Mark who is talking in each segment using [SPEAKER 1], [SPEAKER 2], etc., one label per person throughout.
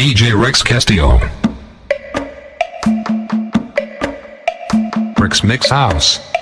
[SPEAKER 1] DJ Rex Castillo. Rex Mix House.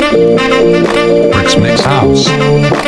[SPEAKER 2] Let's mix house.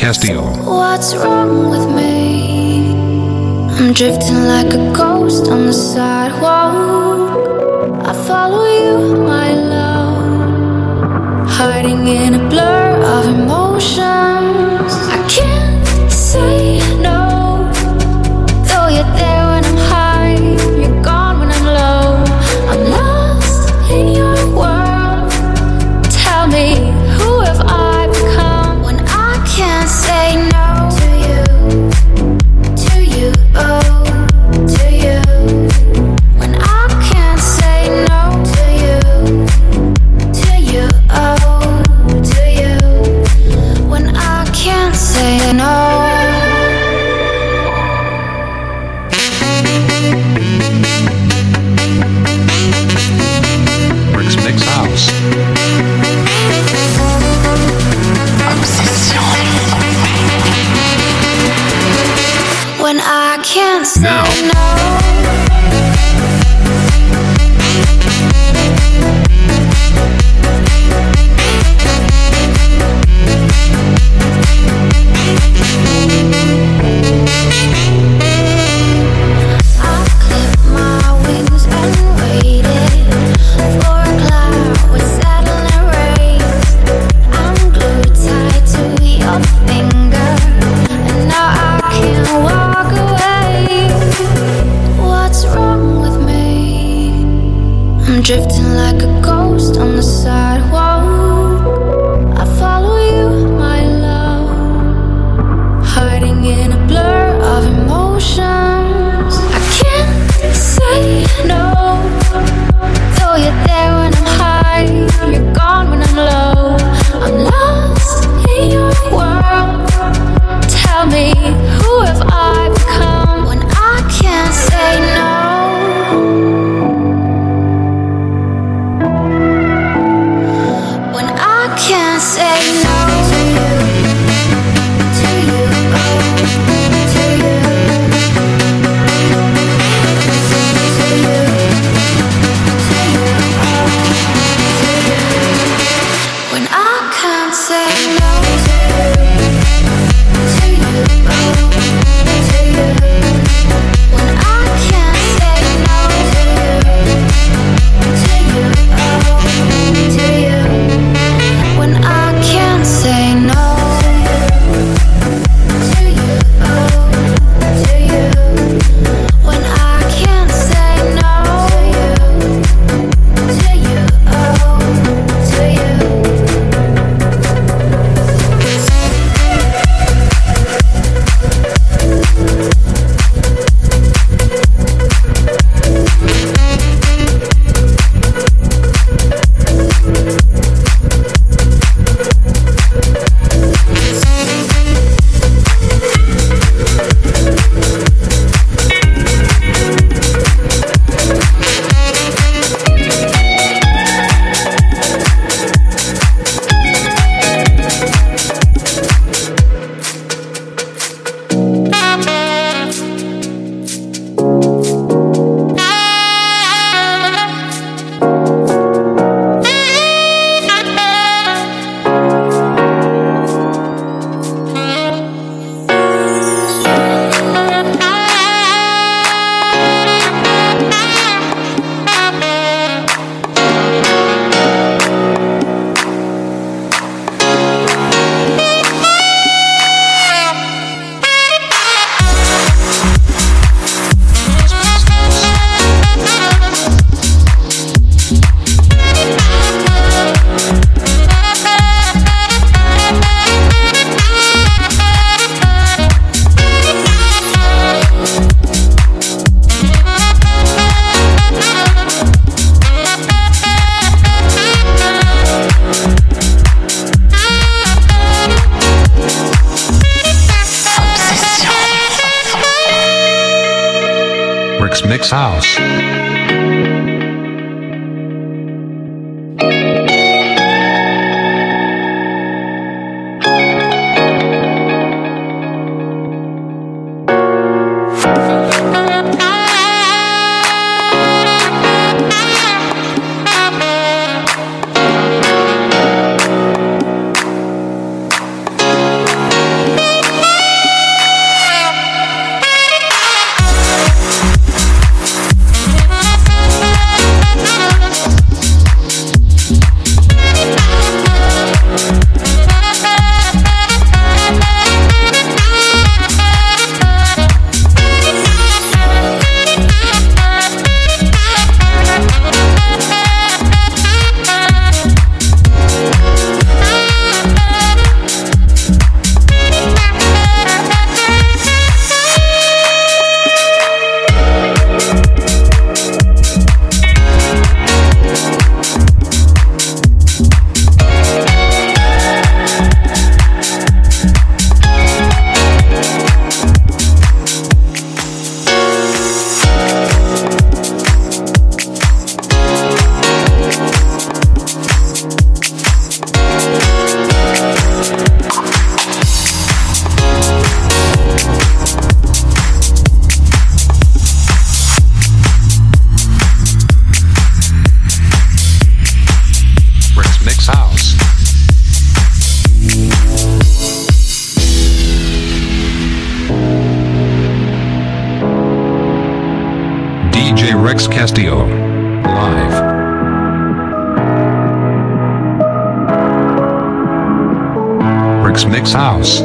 [SPEAKER 1] Castillo. What's wrong with me? I'm drifting like
[SPEAKER 2] House.
[SPEAKER 3] Castillo. Live. Rex Mix House.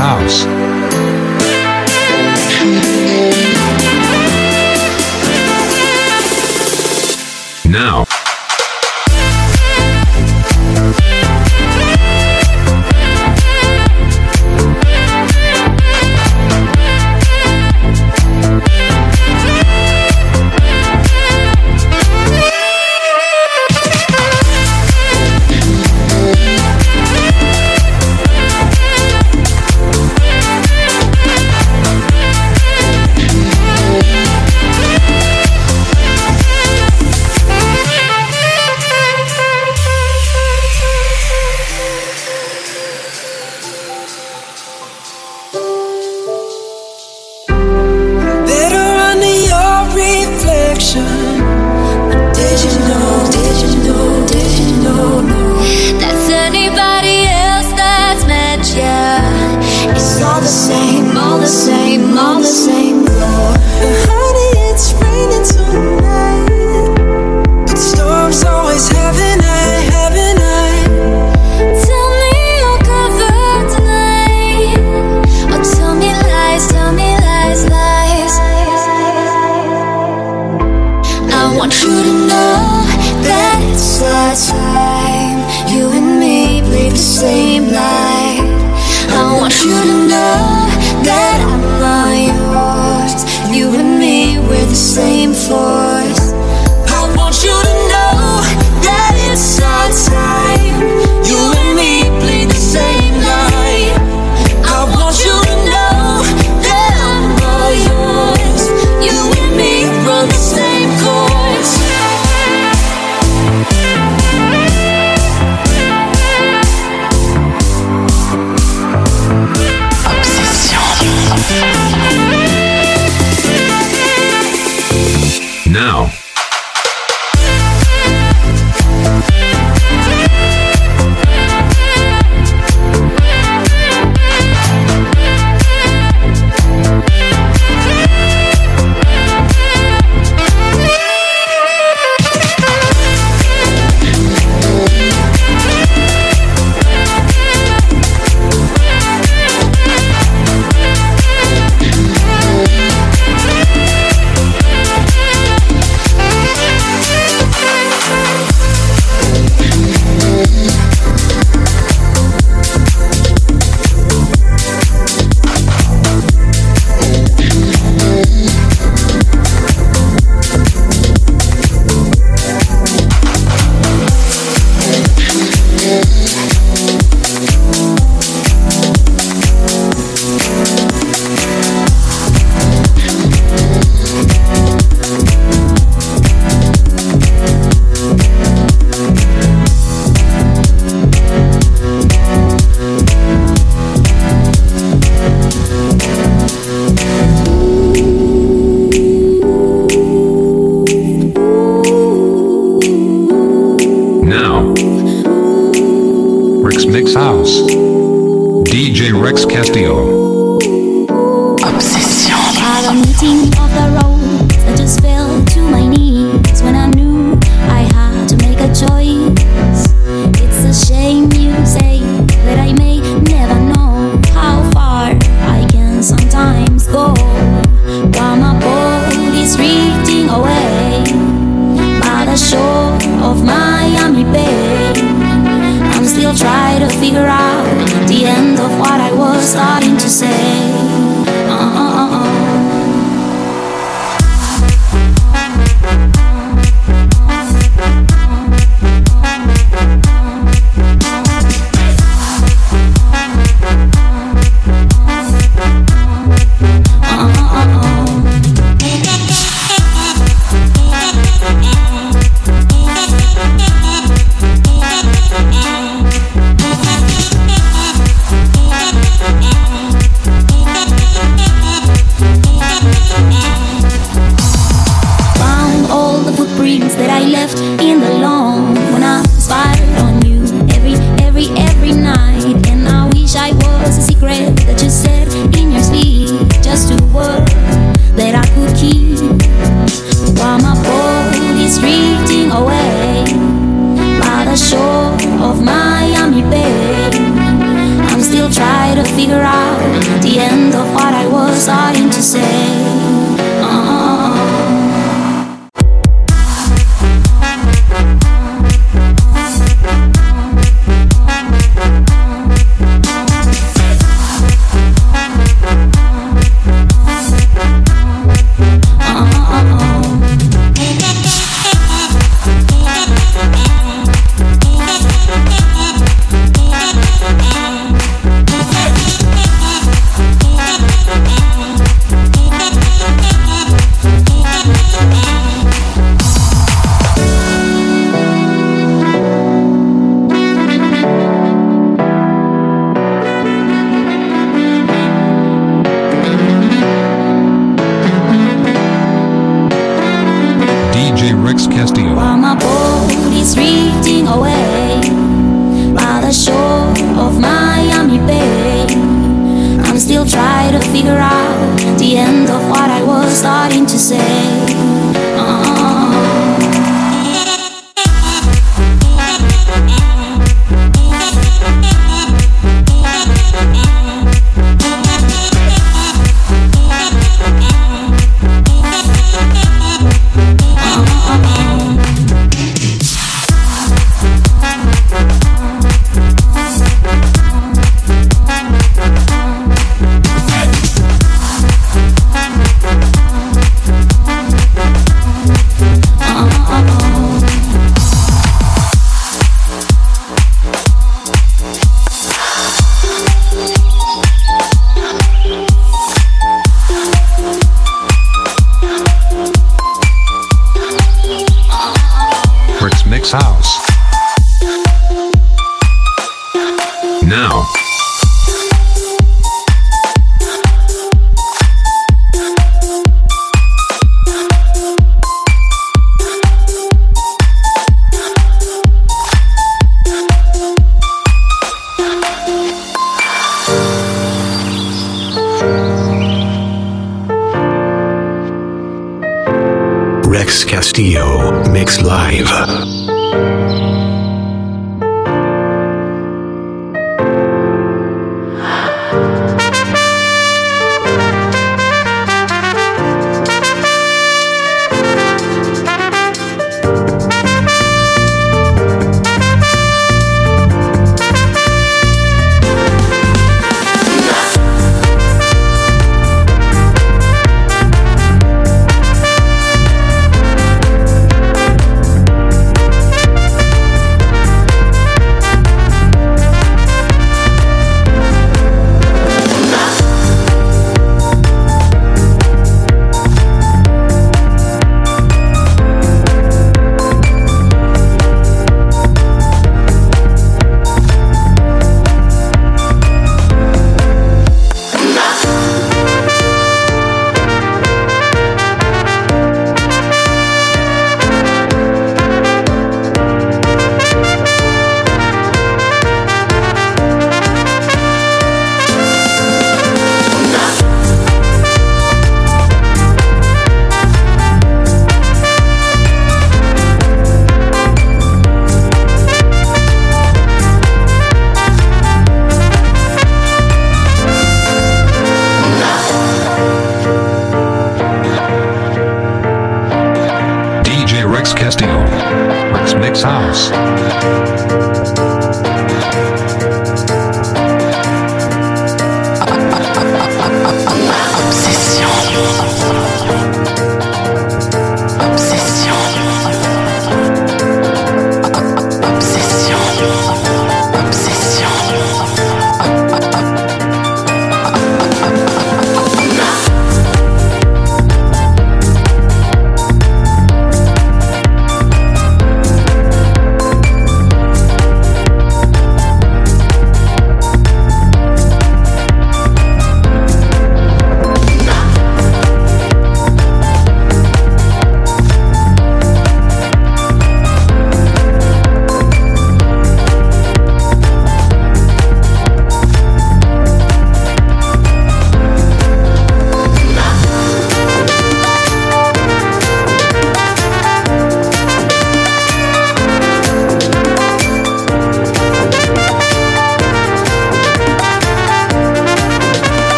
[SPEAKER 3] House.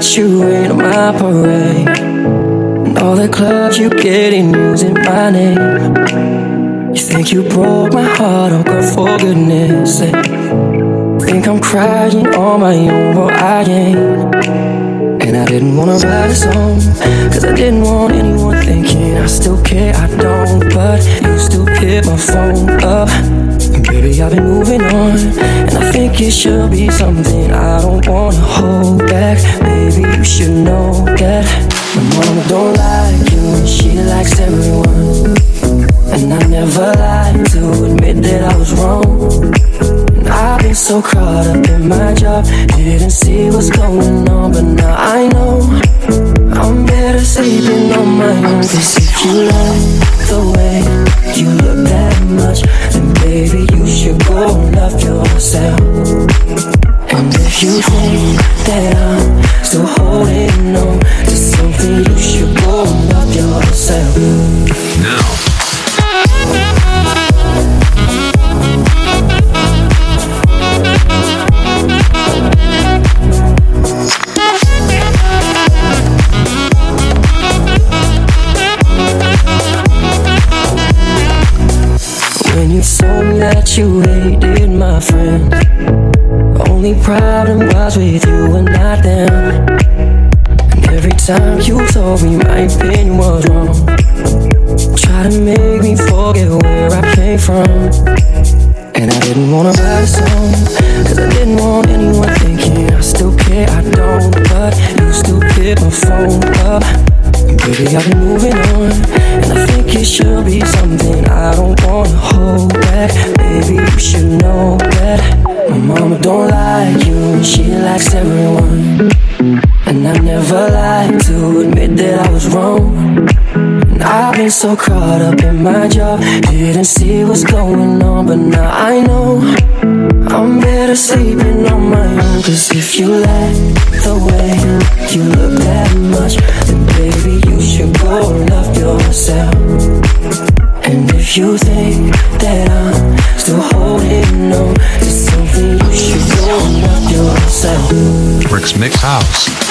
[SPEAKER 1] You
[SPEAKER 3] rain on my parade. And all the clubs you get in using my name. You think you broke my heart, oh girl, for goodness sake. Think I'm crying on my own, well I ain't. And I didn't wanna write a song, cause I didn't want anyone thinking I still care, I don't. But you still pick my phone up. Baby, I've been moving on. And I think it should be something I don't wanna hold back. Baby, you should know that my mama don't like you, and she likes everyone. And I never lied to admit that I was wrong. And I've been so caught up in my job, didn't see what's going on, but now I know I'm better sleeping on my own. Cause if you like the way you look that much, then baby, you should go love yourself. And if you think that I'm still holding on to something, you should go love yourself.
[SPEAKER 4] Now,
[SPEAKER 3] that you hated my friends, only problem was with you and not them. And every time you told me my opinion was wrong, try to make me forget where I came from. And I didn't wanna write a song, cause I didn't want anyone thinking I still care, I don't. But you still pick my phone up. Baby, I've been moving on, and I think it should be something I don't wanna hold back. Baby, you should know that my mama don't like you, she likes everyone. And I never lied to admit that I was wrong. And I've been so caught up in my job, didn't see what's going on, but now I know I'm better sleeping on my own. Cause if you like the way you look that much, then baby, you should go love yourself. And if you think that I'm still holding on to something, you should go love yourself.
[SPEAKER 4] Rick's Mix House.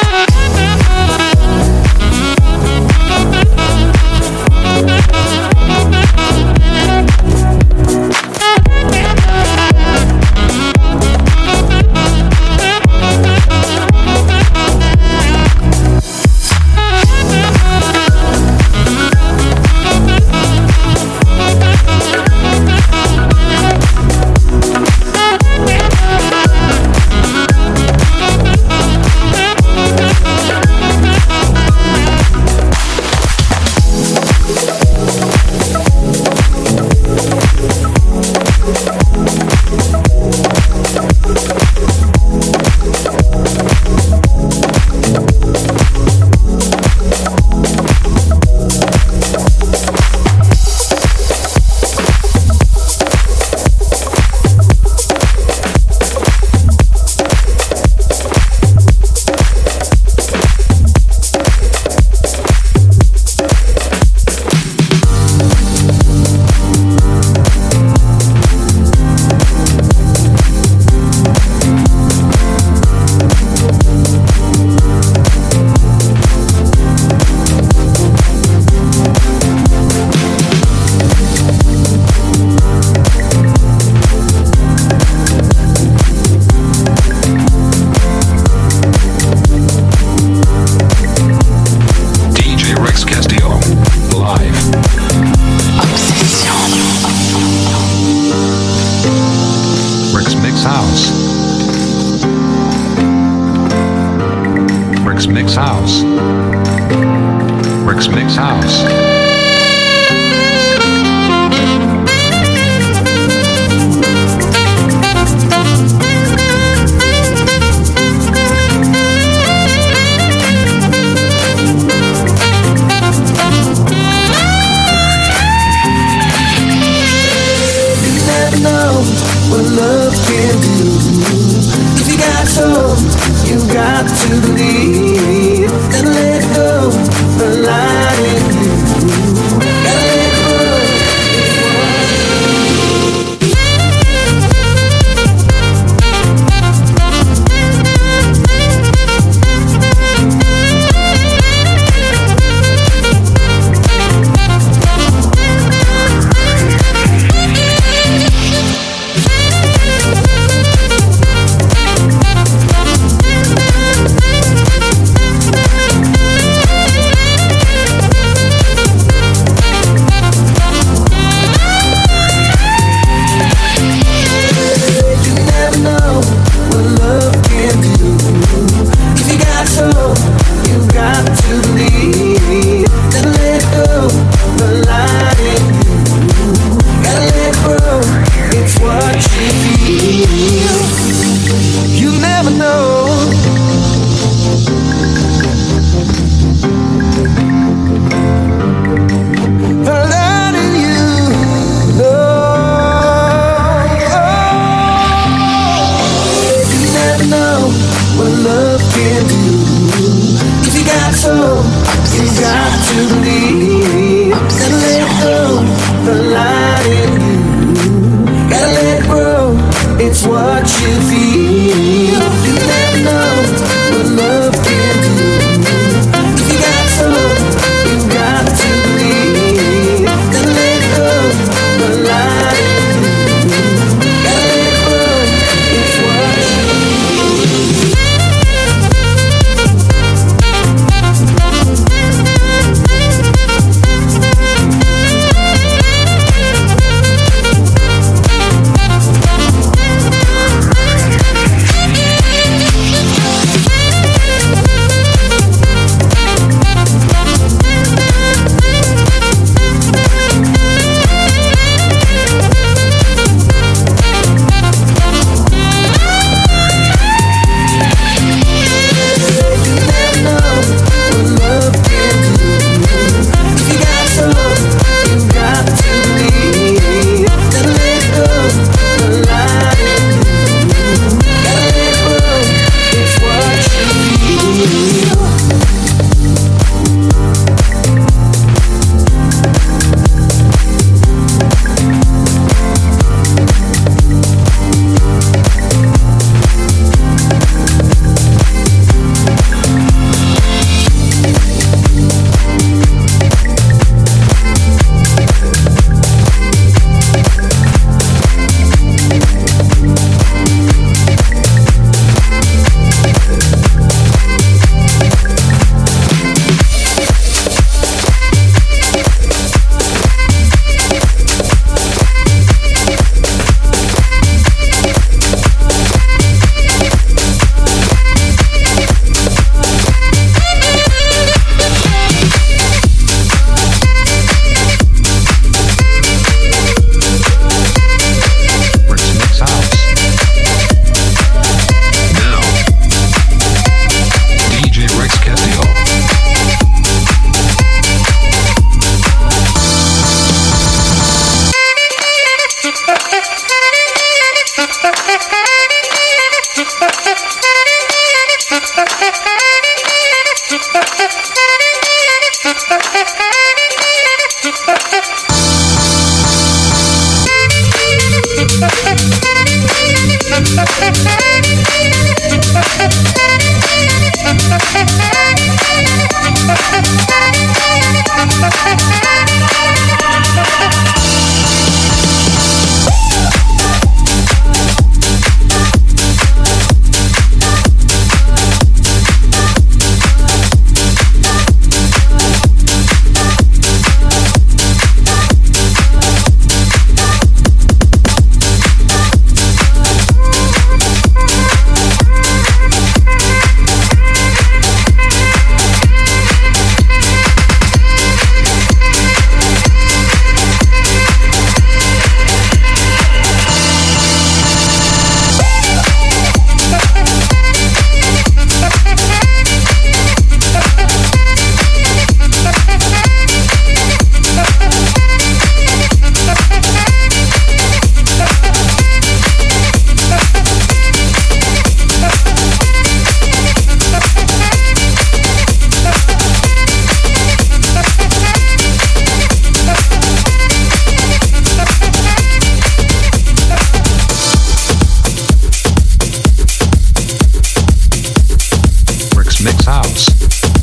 [SPEAKER 4] Mix House.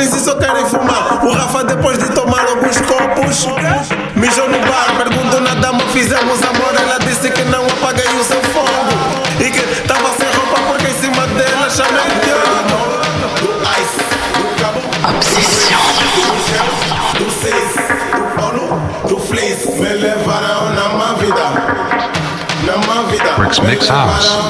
[SPEAKER 4] E só querem fumar. O Rafa, depois de tomar alguns copos, mijou no bar. Perguntou na dama, fizemos amor. Ela disse que não apaguei o seu fogo. E que tava sem roupa porque em cima dela chamei Diogo. Do Ice, do Cabo. Obsessão. Do Gel, do Cis, do Fliss. Me levaram na má vida. Na má vida.
[SPEAKER 2] Rex Mix House.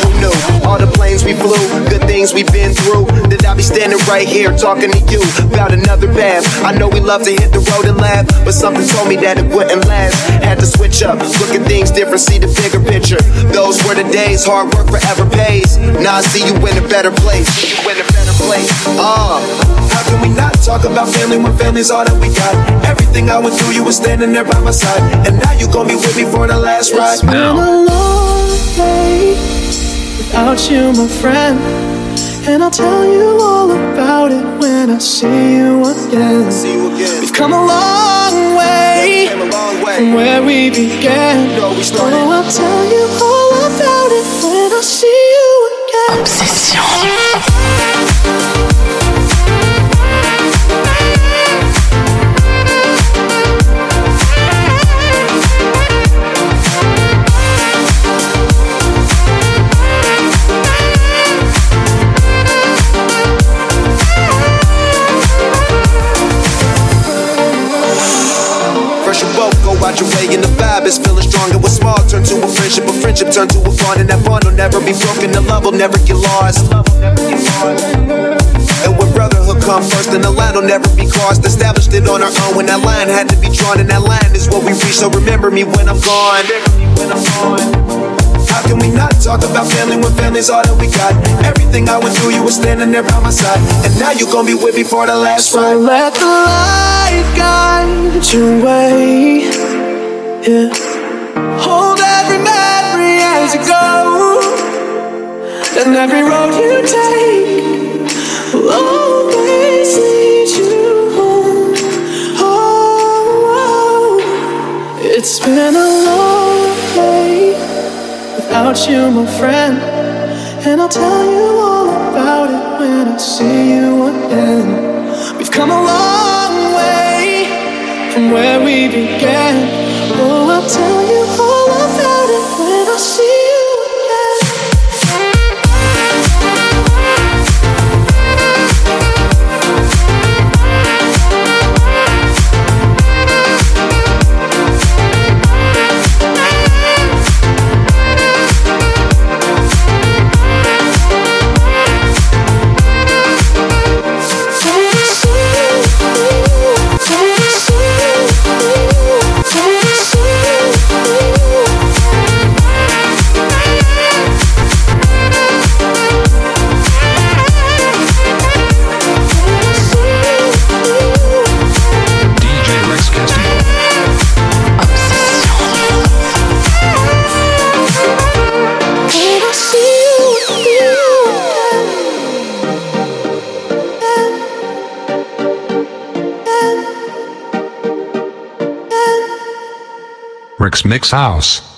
[SPEAKER 5] All the planes we flew, good things we've been through. That I'll be standing right here talking to you about another path. I know we love to hit the road and laugh, but something told me that it wouldn't last. Had to switch up, look at things different, see the bigger picture. Those were the days, hard work forever pays. Now I see you in a better place. See you in a better place. Uh, how can we not talk about family when family's all that we got? Everything I went through, you were standing there by my side, and now you gon' be with me for the last ride.
[SPEAKER 6] It's without you, my friend. And I'll tell you all about it when I see you again.
[SPEAKER 5] See you again.
[SPEAKER 6] We've come a long way
[SPEAKER 5] Came a long way.
[SPEAKER 6] from where we began.
[SPEAKER 5] You know we started.
[SPEAKER 6] Oh, I'll tell you all about it when I see you again.
[SPEAKER 5] Roger Way and the vibe is feeling strong. It was small, turned to a friendship, a friendship turned to a bond, and that bond will never be broken. The love will never get lost. And when brotherhood come first, then the line will never be crossed. Established it on our own when that line had to be drawn, and that line is what we reach. So remember me when I'm gone. How can we not talk about family when family's all that we got? Everything I went through, you were standing there by my side, and now you gon' be with me for the last
[SPEAKER 6] So
[SPEAKER 5] ride.
[SPEAKER 6] let the light guide your way. Yeah. Hold every memory as you go. And every road you take will always lead you home. Oh, oh, it's been a long day without you, my friend. And I'll tell you all about it when I see you again. We've come a long way from where we began. Oh, I'll tell you all
[SPEAKER 2] Mix House.